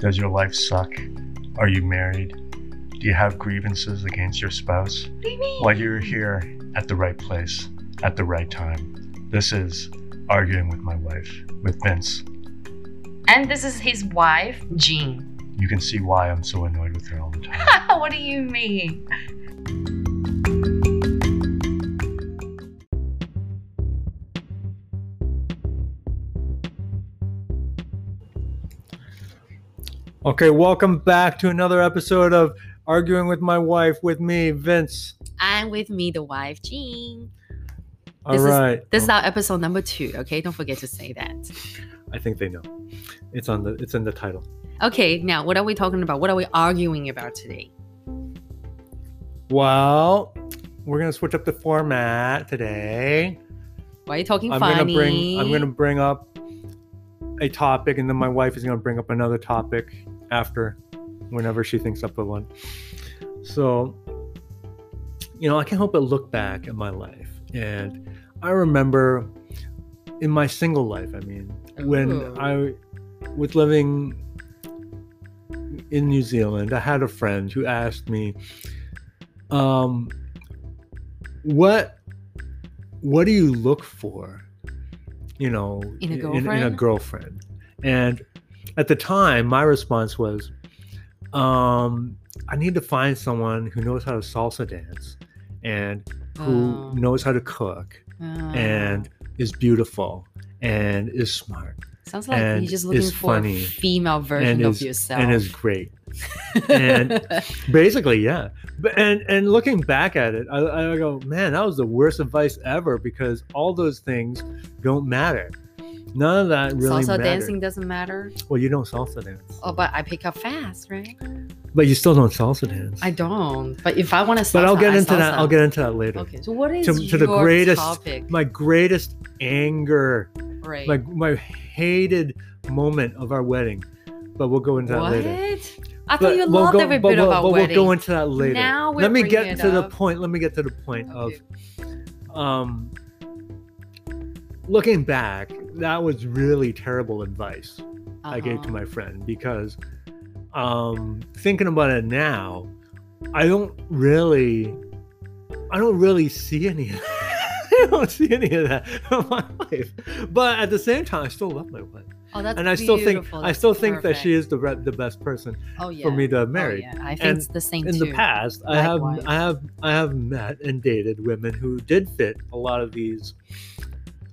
Does your life suck? Are you married? Do you have grievances against your spouse? What do you mean? Well, you're here at the right place at the right time. This is Arguing with My Wife with Vince. And this is his wife, Jean. You can see why I'm so annoyed with her all the time. what do you mean? Okay, welcome back to another episode of Arguing with My Wife with me, Vince. And with me, the wife, Jean. All This is- right. This is our episode number two, okay? Don't forget to say that. I think they know. It's on the it's in the title. Okay, now what are we talking about? What are we arguing about today? Well, we're gonna switch up the format today. Why are you talking I'm funny? gonna bring I'm gonna bring up a topic and then my wife is gonna bring up another topic after whenever she thinks up of one. So you know, I can't help but look back at my life and I remember in my single life, I mean, when I was living in New Zealand, I had a friend who asked me, um, what what do you look for, you know, In a in, a girlfriend? girlfriend? And at the time, my response was, um, I need to find someone who knows how to salsa dance and who Oh. knows how to cook Oh. and is beautiful and is smart sounds like and you're just looking for funny a female version and of is yourself. and is great. and- Basically, yeah. But and and looking back at it, I, I go, man, that was the worst advice ever because all those things don't matter. None of that really salsa matters. dancing doesn't matter. Well, you don't salsa dance, Oh, but I pick up fast, right? but you still don't salsa dance. I don't. But if I want to, but I'll get into that. I'll get into that later. Okay. So what is To- to the your greatest- topic? My greatest anger, right. my my hated moment of our wedding, but we'll go into that what? later. I thought But you we'll loved go- every but bit we'll- of our but wedding. We'll go into that later. Now we're Let me get to the point. Let me get to the point of um looking back that was really terrible advice i gave to Uh-huh. my friend because um thinking about it now i don't really i don't really see any of I don't see any of that in my life, but at the same time, I still love my wife, Oh, that's and I still think beautiful. I That's still think that she is the re- the best person oh, yeah. for me to Oh, marry. yeah. I think And it's the same in too. the past i have i have i have met and dated women who did fit a lot of these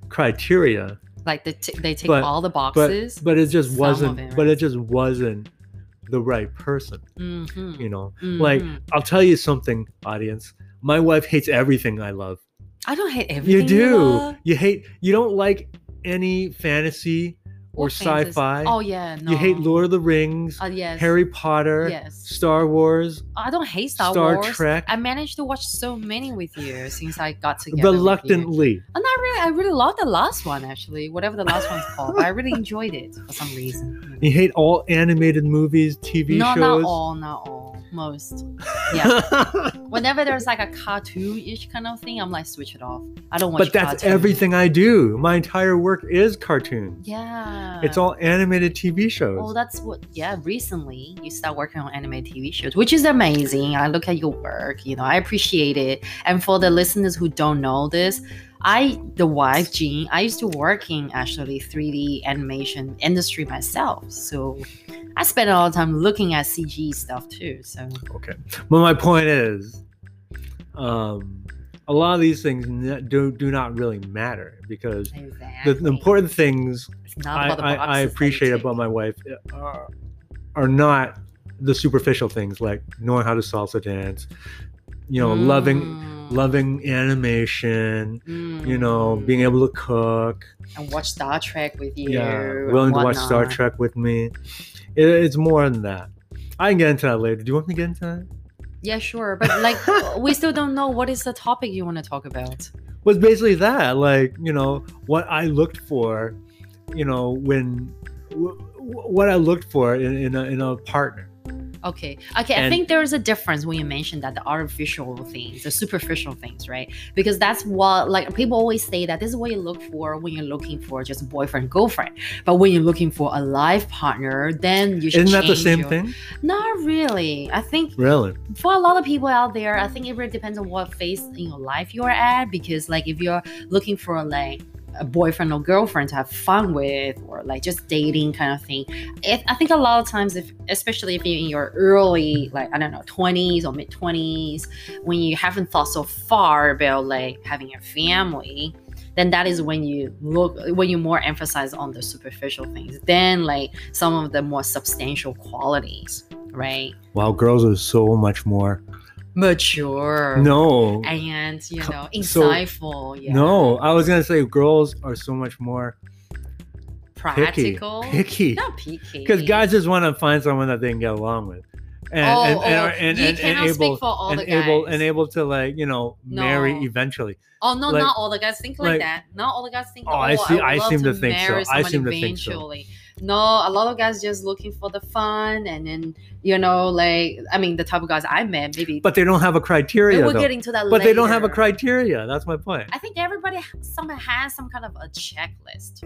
criteria like the t- they take But- all the boxes. but it just wasn't it, but it just wasn't the right person Mhm, you know like mhm. i'll tell you something audience my wife hates everything i love I don't hate everything. you do love. you hate you don't like any fantasy or sci-fi Oh yeah, no. you hate lord of the rings Uh, yes. harry potter Yes. star wars I don't hate Star, Star Wars. Trek. I managed to watch so many with you since I got together. reluctantly Oh, not really. I really loved the last one actually, whatever the last one's called. I really enjoyed it for some reason. you hate all animated movies tv No, shows not all, not all. Most. Yeah. Whenever there's like a cartoon-ish kind of thing, I'm like switch it off. I don't watch. but that's everything I do. My entire work is cartoons. Yeah. It's all animated TV shows. Well, that's what. Yeah, recently you start working on anime TV shows, which is amazing. I look at your work, you know, I appreciate it. And for the listeners who don't know this, I, the wife Jean, I used to work in actually 3D animation industry myself. So I spent a lot of time looking at CG stuff too. So okay. But my point is, um, a lot of these things do do not really matter because the, exactly. the important things I, the I, I boxes that you appreciate about my wife are, are not the superficial things like knowing how to salsa dance, you know, loving Mm, loving animation, you know, mm. being able to cook, and watch Star Trek with you. yeah, willing to watch Star. Trek with me. It, it's more than that. I can get into that later. Do you want me to get into that? Yeah, sure. But like, we still don't know what is the topic you want to talk about. Was basically that, like you know, what I looked for, you know, when what I looked for in, in, a, in a partner. Okay. Okay. I think there is a difference when you mention that the artificial things, the superficial things, right? Because that's what like people always say that this is what you look for when you're looking for just boyfriend girlfriend. But when you're looking for a life partner, then you should. Isn't that the same your- thing? Not really. I think Really? for a lot of people out there, I think it really depends on what phase in your life you're at. Because like if you're looking for like a boyfriend or girlfriend to have fun with, or like just dating kind of thing, if, I think a lot of times, if especially if you're in your early like I don't know twenties or mid twenties, when you haven't thought so far about like having a family. Then that is when you look when you more emphasize on the superficial things. Then like some of the more substantial qualities, right? Wow, girls are so much more. Mature No. and you know so- insightful yeah No, I was gonna say girls are so much more practical Picky. not picky Because guys just want to find someone that they can get along with. And, Oh, and, and, oh, and, and, and able for all and the able and able to like you know marry No. eventually. oh no like- not all the guys think like, like- that not all the guys think Oh, I oh, see- would I seem to think so. I seem to think so. No a lot of guys just looking for the fun and then you know like i mean the type of guys i met maybe But they don't have a criteria we'll get into that but they don't have a criteria. That's my point. I think everybody some has some kind of a checklist.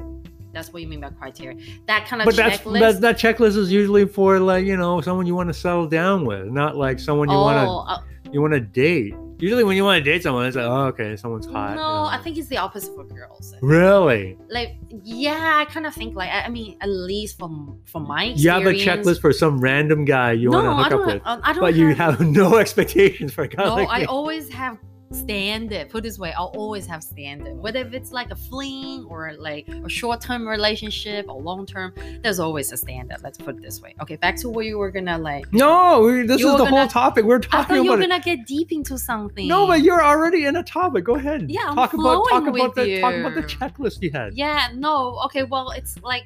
That's what you mean by criteria. That kind of But that's checklist. that, that checklist is usually for like you know someone you want to settle down with, not like someone you want oh, uh, to you want to date. Usually when you want to date someone, it's like oh okay, someone's hot. no. I think it's the opposite for girls. really. Like, yeah, I kind of think like I I mean, at least from from my experience. You have a checklist for some random guy you want to no, I hook don't. up with, I don't. but you have no expectations for a guy No, like I always have standard. Put this way, I'll always have standard. Whether if it's like a fling or like a short-term relationship or long-term, there's always a standard. Let's put it this way. Okay, back to what you were gonna like. No, this You is the whole gonna- topic. We're talking I thought you about it. gonna get deep into something. No, but you're already in a topic. Go ahead. Yeah, I'm talk about talk about the talk about the checklist you had. Yeah, no. Okay, well, it's like,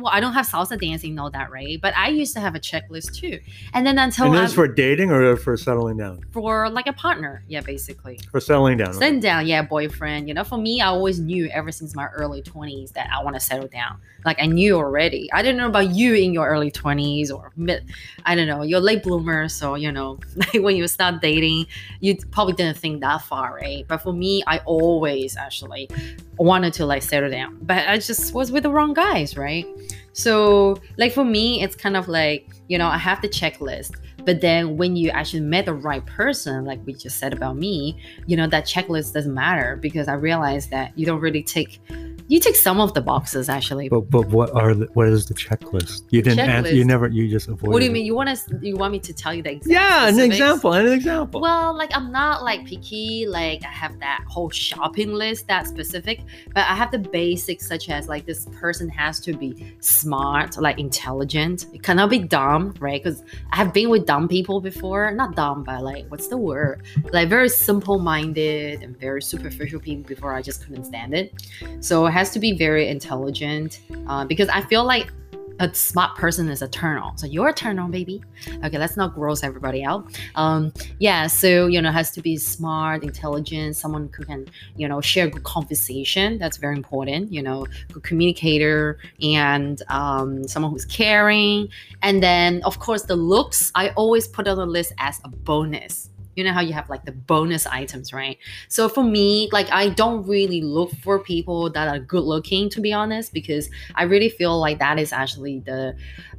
well, I don't have salsa dancing, know that, right? But I used to have a checklist too. And then until and this is for dating or for settling down? for like a partner, yeah, basically. For settling down. Settle down, yeah, boyfriend. You know, for me, I always knew ever since my early 20s that I want to settle down. Like, I knew already. I didn't know about you in your early 20s or mid, I don't know, you're late bloomer. So, you know, like when you start dating, you probably didn't think that far, right? But for me, I always actually wanted to like settle down, but I just was with the wrong guys, right? So, like for me, it's kind of like, you know, I have the checklist. But then when you actually met the right person, like we just said about me, you know, that checklist doesn't matter because I realized that you don't really take you take some of the boxes actually. But but what are the, what is the checklist? You didn't answer. You never. You just avoided. what do you it. mean? You want to you want me to tell you the exact Yeah, an example. An example. Well, like I'm not like picky, like I have that whole shopping list that specific, but I have the basics such as like this person has to be smart, like intelligent. It cannot be dumb, right? Because I have been with dumb people before. Not dumb, but like what's the word? Like very simple minded and very superficial people before I just couldn't stand it. So it has to be very intelligent uh, because I feel like a smart person is a turn on. So you're a turn on, baby. Okay, let's not gross everybody out. Um, yeah, so you know, has to be smart, intelligent, someone who can, you know, share good conversation. That's very important. You know, good communicator and um, someone who's caring. And then, of course, the looks. I always put on the list as a bonus. You know how you have like the bonus items, right? So for me, like I don't really look for people that are good looking, to be honest, because I really feel like that is actually the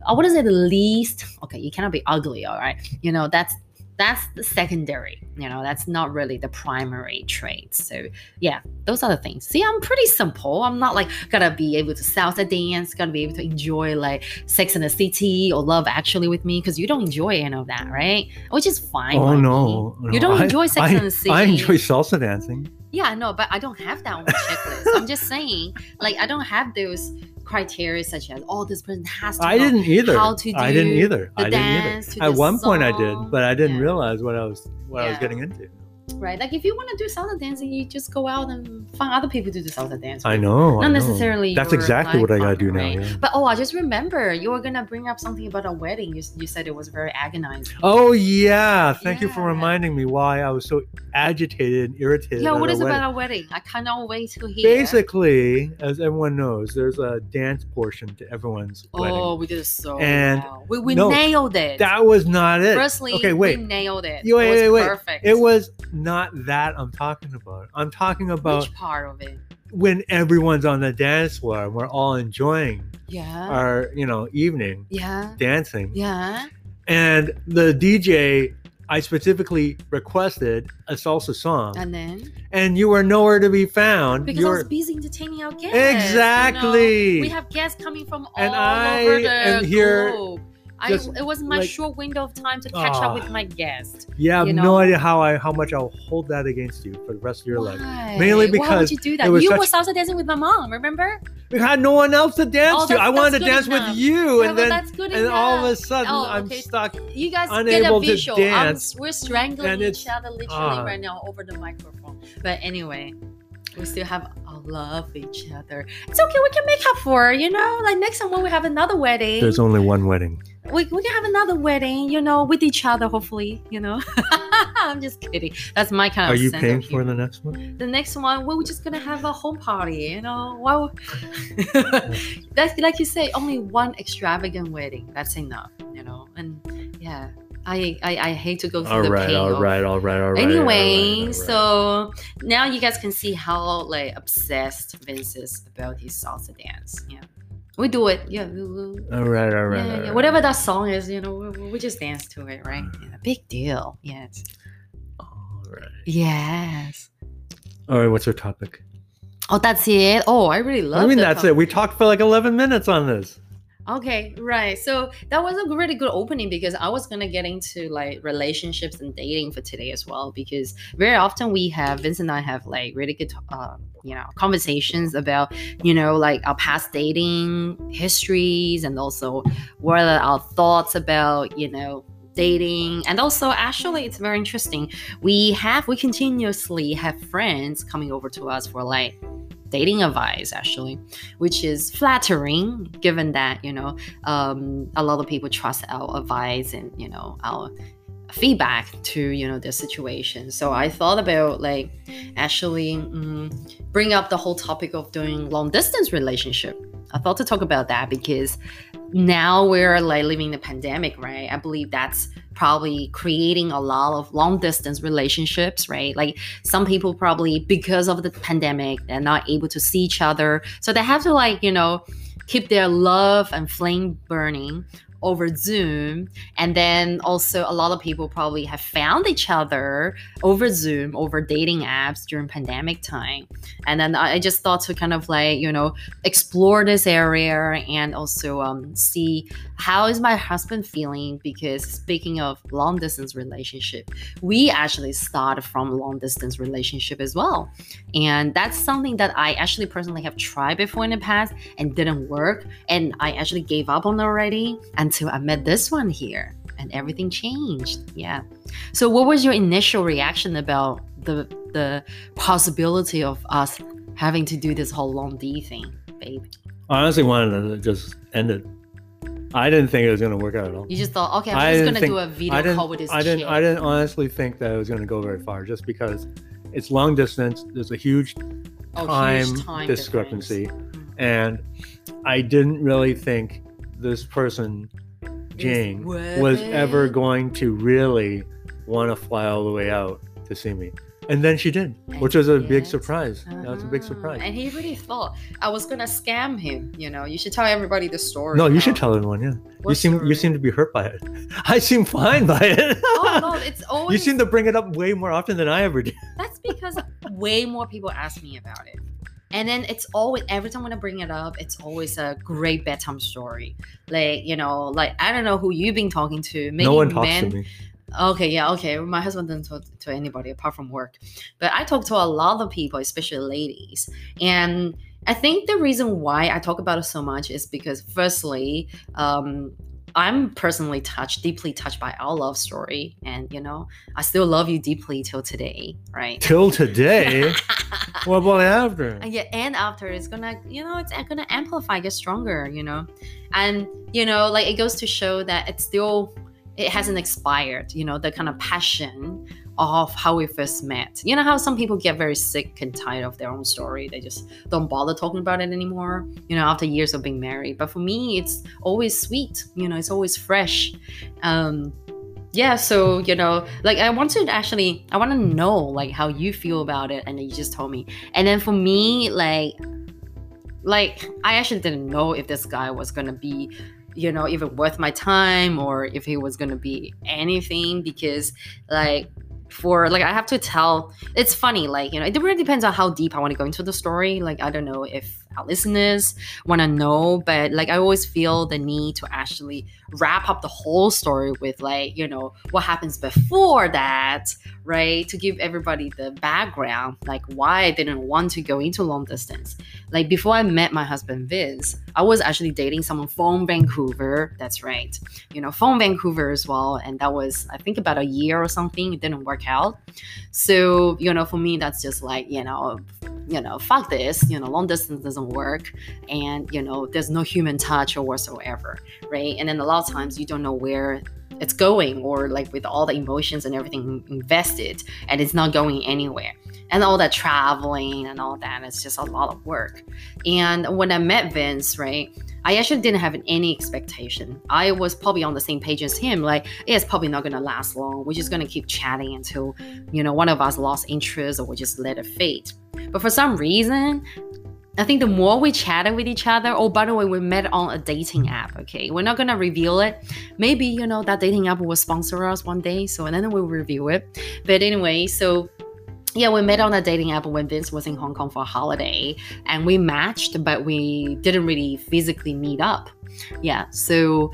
I wouldn't say the least. Okay, you cannot be ugly, all right. You know that's that's the secondary. You know that's not really the primary trait So yeah, those are the things. See, I'm pretty simple. I'm not like gonna be able to salsa dance, gonna be able to enjoy like Sex in the City or Love Actually with me because you don't enjoy any of that, right? Which is fine. oh me. no, you don't I- enjoy Sex I, in the City. I enjoy salsa dancing. Yeah, I know, but I don't have that on my checklist. I'm just saying, like, I don't have those criteria such as, oh, this person has to. I didn't either. how to I didn't do either. the I didn't dance either. At one point I did, but I didn't Yeah. realize what I was what I was getting into. Right? Like if you want to do salsa dancing, you just go out and find other people to do salsa dance. I know. I Not know. necessarily. That's exactly what I gotta do partner, now. yeah. But oh, I just remember you were gonna bring up something about a wedding. You, you said it was very agonizing. Oh yeah! Thank you for reminding me why I was so agitated and irritated. yeah, at what is wedding. about a wedding? I cannot wait to hear. Basically, as everyone knows, there's a dance portion to everyone's oh, wedding. we did so And- well. We, we no, nailed it. That was not it. Firstly, okay, wait. we nailed it. You- wait, it was wait, wait. perfect. It was not that I'm talking about. I'm talking about Which part of it? when everyone's on the dance floor and we're all enjoying Yeah. our, you know, evening yeah. dancing. Yeah. And the DJ I specifically requested a salsa song And then and you were nowhere to be found. because you I was busy entertaining our guests. you know? Exactly. We have guests coming from all And I over the am here globe. I, it was my like- short window of time to catch Ah. up with my guest. Yeah, I have you no idea how I how much I'll hold that against you for the rest of your life. Why? Mainly Why would because you do that? was You such- were salsa dancing with my mom, remember? We had no one else to dance Oh, to. I wanted to dance enough. with you, Yeah, and well, then that's good and all of a sudden Oh, I'm stuck. You guys unable get a visual. I'm- we're strangling each other literally ah. right now over the microphone. But anyway, we still have a love each other. It's okay. We can make up for it, you know. Like next time when we have another wedding, There's only one wedding. We, we can have another wedding, you know, with each other. Hopefully, you know. I'm just kidding. That's my kind Are of. Are you paying for the next one? the next one we're just gonna have a home party you know well that's like you say only one extravagant wedding that's enough you know and yeah i i, I hate to go through All the right, pain all of- right, all right, all right. anyway all right, all right. so now you guys can see how like obsessed vince is about his salsa dance yeah we do it yeah we, we, all oh, right, all right, yeah, all yeah, whatever that song is you know we, we just dance to it right mm. yeah, big deal yes All right. yes All right. What's our topic? Oh, that's it. Oh, I really love. I mean, that's top- it. We talked for like 11 minutes on this. Okay, right. So that was a really good opening because I was gonna get into like relationships and dating for today as well because very often we have Vince and I have like really good, uh, you know, conversations about you know like our past dating histories and also what are our thoughts about you know dating and also actually it's very interesting we have we continuously have friends coming over to us for like dating advice actually which is flattering given that you know um, a lot of people trust our advice and you know our feedback to you know the situation. So i thought about like actually mm, bring up the whole topic of doing long distance relationship. I thought to talk about that because now we're like living the pandemic right? I believe that's probably creating a lot of long distance relationships right? Like some people probably because of the pandemic they're not able to see each other. So they have to like you know keep their love and flame burning over zoom. And then also a lot of people probably have found each other over zoom over dating apps during pandemic time. And then i just thought to kind of like you know explore this area and also um, see how is my husband feeling? Because speaking of long distance relationship we actually started from long distance relationship as well. And that's something that i actually personally have tried before in the past and didn't work. And i actually gave up on already until i met this one here and everything changed yeah so what was your initial reaction about the the possibility of us having to do this whole long d thing babe I honestly wanted to just end it. I didn't think it was going to work out at all. you just thought okay i'm I just gonna think- do a video I didn't. call with this I didn't. chick. I didn't honestly think that it was going to go very far, just because it's long distance. There's a huge Oh, time, huge time discrepancy, difference. Mhm. and I didn't really think this person, Jane, was it. ever going to really want to fly all the way out to see me. And then she did, And which was a she big did. surprise. That was a big Ah, surprise. And he really thought I was gonna scam him. You know, you should tell everybody the story. No, you should tell everyone. Yeah, you What seem you seem to be hurt by it. I seem fine by it. Oh no, it's always. you seem to bring it up way more often than I ever do. That's because way more people ask me about it. And then it's always every time when I bring it up, it's always a great bedtime story. Like you know, like I don't know who you've been talking to. Maybe no one talks men. to me. Okay, yeah, okay. My husband doesn't talk to anybody apart from work, but I talk to a lot of people, especially ladies. And I think the reason why I talk about it so much is because, firstly, um, I'm personally touched, deeply touched by our love story, and you know, I still love you deeply till today, right? Till today. what about after? And yeah, and after it's gonna, you know, it's gonna amplify, get stronger, you know, and you know, like it goes to show that it's still, it hasn't expired, you know, the kind of passion of how we first met. You know how some people get very sick and tired of their own story, they just don't bother talking about it anymore, you know, after years of being married. But for me, it's always sweet, you know, it's always fresh. Um, yeah so you know like i want to actually i want to know like how you feel about it and then you just told me and then for me like like i actually didn't know if this guy was gonna be you know even worth my time or if he was gonna be anything because like for like i have to tell it's funny like you know it really depends on how deep i want to go into the story. Like i don't know if our listeners want to know but like i always feel the need to actually wrap up the whole story with like you know what happens before that right? To give everybody the background like why i didn't want to go into long distance. Like before i met my husband vince i was actually dating someone from vancouver. That's right. You know from vancouver as well and that was i think about a year or something. It didn't work out. So you know for me that's just like you know you know fuck this you know long distance doesn't work and you know there's no human touch or whatsoever right? And then a lot of times you don't know where it's going or like with all the emotions and everything invested and it's not going anywhere. And all that traveling and all that it's just a lot of work. And when i met vince right i actually didn't have any expectation. I was probably on the same page as him like it's probably not to last long. We're just to keep chatting until you know one of us lost interest or we just let it fade. But for some reason I think the more we chatted with each other, oh, by the way, we met on a dating app. Okay, we're not gonna reveal it. Maybe you know that dating app will sponsor us one day, so and then we'll review it. But anyway, so yeah, we met on a dating app when Vince was in Hong Kong for a holiday, and we matched, but we didn't really physically meet up. Yeah, so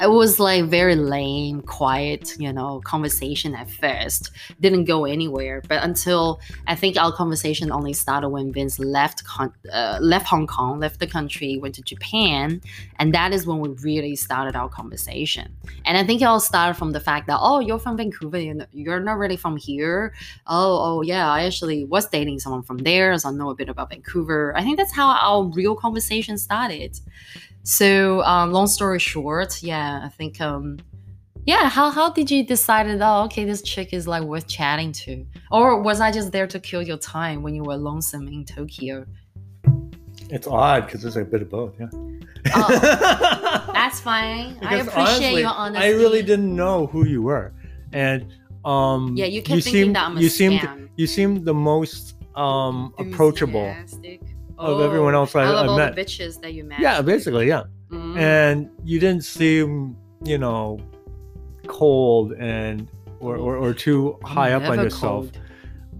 it was like very lame, quiet, you know, conversation at first. Didn't go anywhere, but until I think our conversation only started when Vince left con- uh, left Hong Kong, left the country, went to Japan, and that is when we really started our conversation. And I think it all started from the fact that oh, you're from Vancouver, you're not really from here. Oh, oh yeah, I actually was dating someone from there, so I know a bit about Vancouver. I think that's how our real conversation started. So, um, long story short, yeah, I think, um, yeah, how, how did you decide that, oh, okay, this chick is like worth chatting to? Or was I just there to kill your time when you were lonesome in Tokyo? It's odd because there's a bit of both, yeah. Oh, that's fine. I appreciate honestly, your honesty. I really didn't know who you were, and um, Yeah, you kept you thinking seemed that I'm a you seemed you seemed the most um approachable Enthusiastic. of everyone else I, I all met. the bitches that you met. Yeah, basically, yeah. Mhm. And you didn't seem, you know, cold and or or, or too I'm high up on yourself. cold.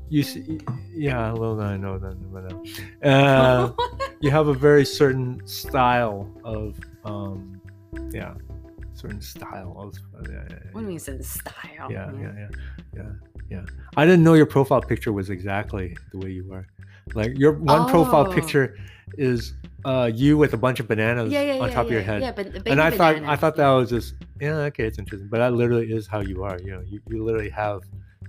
You see, yeah, well, I know that, but uh, uh, you have a very certain style of, um, yeah, certain style of. Uh, yeah, yeah, what do you mean, it's style? yeah, yeah, yeah, yeah, yeah. I didn't know your profile picture was exactly the way you were. Like your one profile Oh. picture is uh, you with a bunch of bananas Yeah, yeah, on yeah, top of your head. Yeah, but and I baby thought I thought that was just yeah okay it's interesting but that literally is how you are you know you, you literally have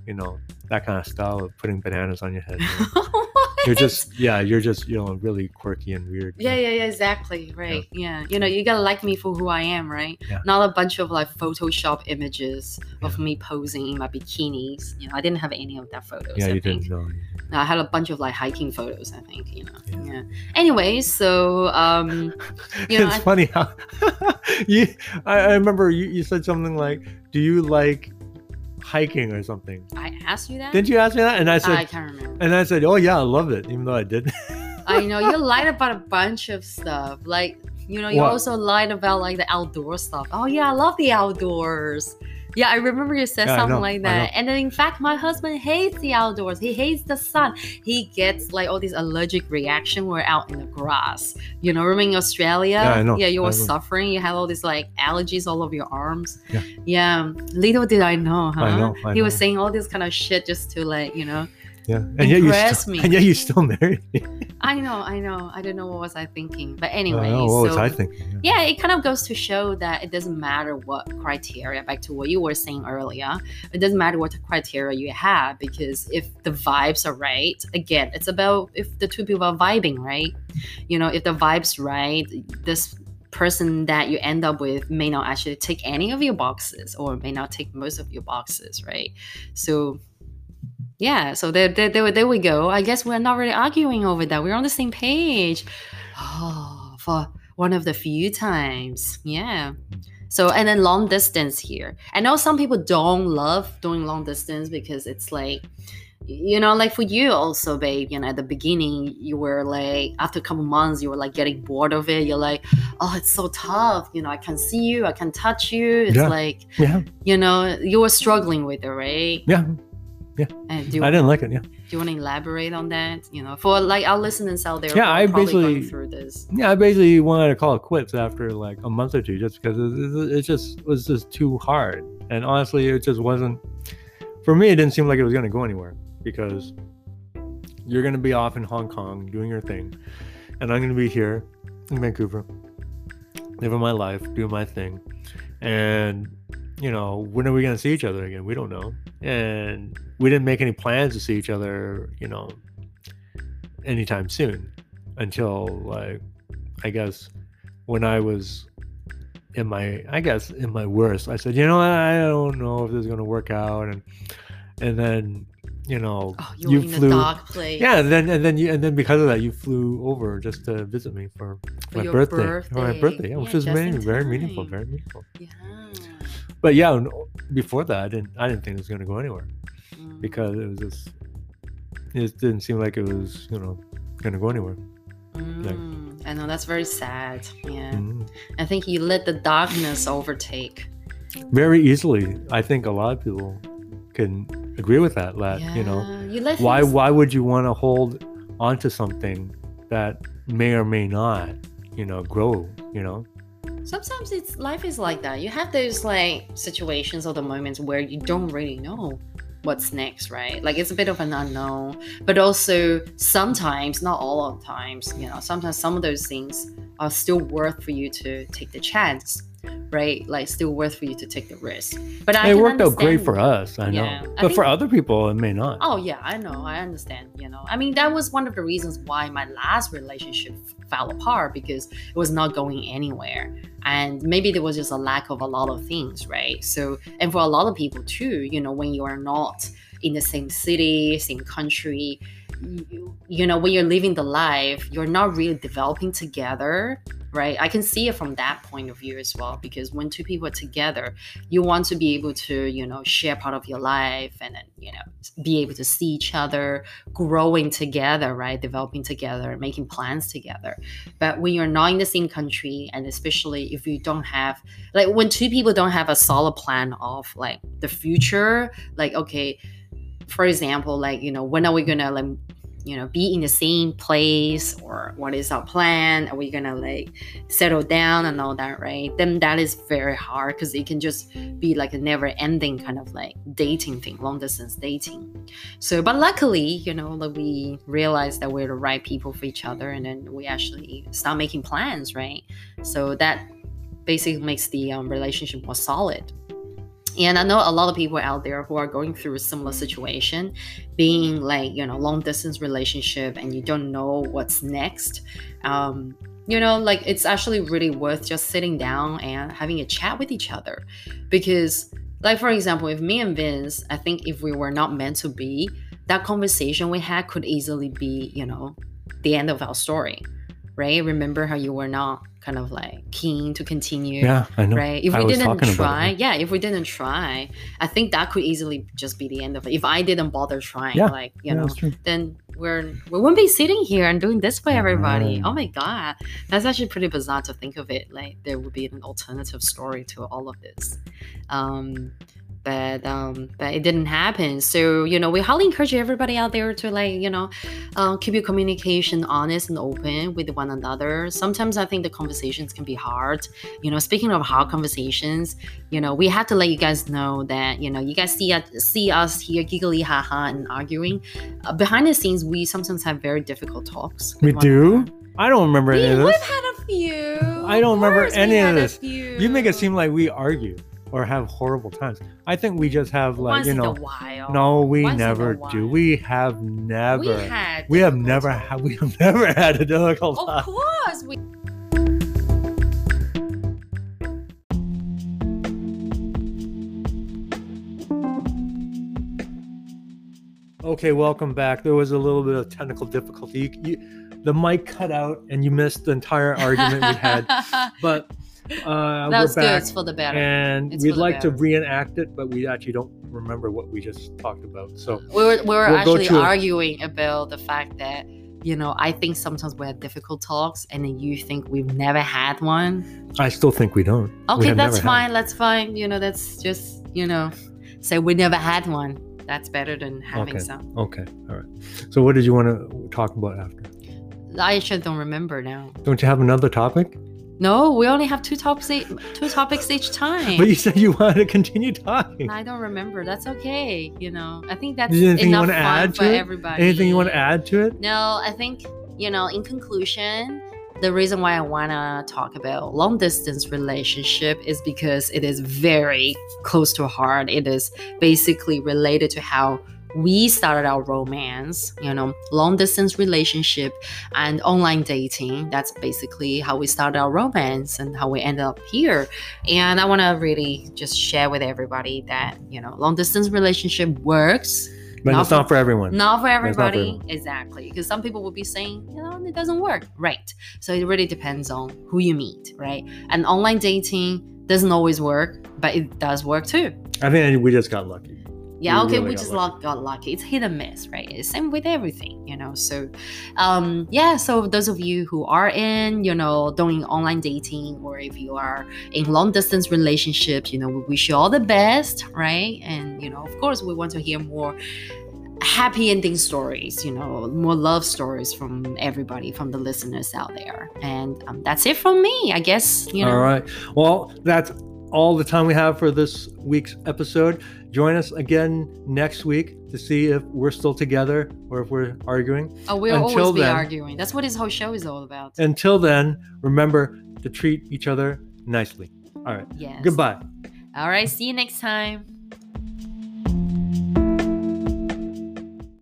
you know that kind of style of putting bananas on your head you know. You're just yeah you're just you know really quirky and weird Yeah, yeah, yeah, exactly. Right. Yeah. You know, you gotta like me for who I am, right? Yeah. Not a bunch of like Photoshop images of Yeah. me posing in my bikinis. You know, I didn't have any of that photos. yeah I you think. didn't know No, I had a bunch of like hiking photos, I think, you know. Yeah. Yeah. Anyway, so um You know, it's I- funny how you I, I remember you, you said something like do you like hiking or something I asked you that? didn't you ask me that and I said I can't remember. and I said oh yeah I love it even though I didn't I know you lied about a bunch of stuff. Like, you know, you What? also lied about like the outdoor stuff. Oh yeah, I love the outdoors. Yeah, I remember you said Yeah, something know, like that. And then in fact, my husband hates the outdoors. He hates the sun. He gets like all these allergic reaction when we're out in the grass. You know, remember in Australia? Yeah, I know, Yeah, you were suffering. You had all these like allergies all over your arms. Yeah. Yeah. Little did I know, huh? I know, I he was saying all this kind of shit just to like, you know, Yeah, and yet you still, me. and yet you still married me. I know, I know. I don't know what was I thinking, but anyway. know, what was I thinking? yeah, it kind of goes to show that it doesn't matter what criteria. Back to what you were saying earlier, it doesn't matter what criteria you have because if the vibes are right, again, it's about if the two people are vibing, right? You know, if the vibes right, this person that you end up with may not actually take any of your boxes or may not take most of your boxes, right? So yeah, so there, there, there, there we go. I guess we're not really arguing over that. We're on the same page. Oh, for one of the few times. Yeah. So, and then long distance here. I know some people don't love doing long distance because it's like, you know, like for you also, babe, you know, at the beginning, you were like, after a couple months, you were like getting bored of it. You're like, oh, it's so tough. You know, I can see you, I can touch you. It's Yeah. like, Yeah, you know, you were struggling with it, right? yeah. And do you, I didn't like it. Yeah, do you want to elaborate on that? You know, for like our listeners out there, Yeah, I basically- through this. yeah. I basically wanted to call it quits after like a month or two, just because it, it, it just was just too hard. And honestly, it just wasn't. For me, it didn't seem like it was going to go anywhere because you're going to be off in Hong Kong doing your thing, and I'm going to be here in Vancouver, living my life, doing my thing, and you know, when are we going to see each other again? We don't know, and we didn't make any plans to see each other, you know, anytime soon until like I guess when I was in my I guess in my worst, I said, you know, I don't know if this is gonna work out, and and then you know Oh, you, you flew. a dark place. Yeah, and then and then you and then because of that, you flew over just to visit me for, For my your birthday, for my birthday. birthday, yeah, which Yeah, was very very meaningful, very meaningful. Yeah. But yeah, before that, I didn't I didn't think it was gonna go anywhere Mm. because it was just it didn't seem like it was you know gonna go anywhere. Mm, I know that's very sad. Yeah. Mhm. I think you let the darkness overtake. very easily. I think a lot of people can agree with that. That you know, you why why would you want to hold onto something that may or may not, you know, grow? You know, Sometimes it's life is like that. You have those like situations or the moments where you don't really know what's next, right? Like it's a bit of an unknown. But also sometimes, not all of the times, you know, sometimes some of those things are still worth for you to take the chance, right? Like still worth for you to take the risk. But I it worked out great for us. I know, Yeah, I but for other people, it may not. Oh yeah, I know. I understand. You know, I mean, that was one of the reasons why my last relationship fell apart because it was not going anywhere, and maybe there was just a lack of a lot of things, right? So, and for a lot of people too, you know, when you are not in the same city, same country, you, you know, when you're living the life, you're not really developing together. Right, I can see it from that point of view as well. Because when two people are together, you want to be able to you know share part of your life and then you know be able to see each other growing together right developing together making plans together but when you're not in the same country and especially if you don't have like when two people don't have a solid plan of like the future like okay for example like you know when are we gonna like you know be in the same place or what is our plan? Are we gonna like settle down and all that right? Then that is very hard because it can just be like a never ending kind of like dating thing long distance dating. So but luckily you know like we realized that we're the right people for each other and then we actually start making plans right? So that basically makes the um, relationship more solid and i know a lot of people out there who are going through a similar situation being like you know long distance relationship and you don't know what's next um you know like it's actually really worth just sitting down and having a chat with each other. Because like for example if me and vince i think if we were not meant to be that conversation we had could easily be you know the end of our story right? Remember how you were not kind of like keen to continue Yeah, I know. right? If I we didn't about it, try yeah. If we didn't try i think that could easily just be the end of it. If i didn't bother trying Yeah, like you Yeah, know then we're we wouldn't be sitting here and doing this for everybody. Right. oh my god. That's actually pretty bizarre to think of it like there would be an alternative story to all of this. Um but um but it didn't happen so you know we highly encourage everybody out there to like you know uh, keep your communication honest and open with one another sometimes i think the conversations can be hard you know speaking of hard conversations you know we have to let you guys know that you know you guys see us see us here giggly haha and arguing uh, behind the scenes we sometimes have very difficult talks We do? another. I don't remember we, any of we've this. had a few I don't remember any of this. You make it seem like we argue or have horrible times. I think we just have like once you know. a while No, we Once never do. We have never. we had We have never had. We have never had a difficult Of course, we. Okay, welcome back. There was a little bit of technical difficulty. You, you, the mic cut out, and you missed the entire argument we had. But uh, that was good. It's for the better. and It's we'd like to reenact it, but we actually don't remember what we just talked about. So we were, we were we'll actually arguing about the fact that you know I think sometimes we have difficult talks, and then you think we've never had one. I still think we don't. Okay, have that's fine. That's fine. You know, that's just you know, say we never had one. That's better than having Okay. some. Okay, all right. So what did you want to talk about after? I actually don't remember now. Don't you have another topic? No, we only have two topics. Two topics each time. But you said you wanted to continue talking. I don't remember. That's okay. You know, I think that's Is anything you enough wanna fun add for to it? everybody. Anything you want to add to it? No, I think you know. In conclusion, the reason why I wanna talk about long distance relationship is because it is very close to heart. It is basically related to how we started our romance, you know, long distance relationship and online dating. That's basically how we started our romance and how we ended up here. And I want to really just share with everybody that, you know, long distance relationship works. But Not it's not for- for everyone. Not for It's not for everybody. everyone. exactly. Because some people will be saying, you know, it doesn't work. Right. So it really depends on who you meet, right? And online dating doesn't always work, but it does work too. I think we just got lucky. Yeah, okay, really we just lucky. got lucky. It's hit and miss, right? It's same with everything, you know. So, um, yeah. So those of you who are in, you know, doing online dating, or if you are in long distance relationships, you know, we wish you all the best, right? And you know, of course, we want to hear more happy ending stories, you know, more love stories from everybody, from the listeners out there. And um, that's it from me, I guess. You know, All right. Well, that's all the time we have for this week's episode. Join us again next week to see if we're still together or if we're arguing. oh, we'll Until always be then- arguing. That's what this whole show is all about. Until then, remember to treat each other nicely. All right. yes. Goodbye. All right. See you next time.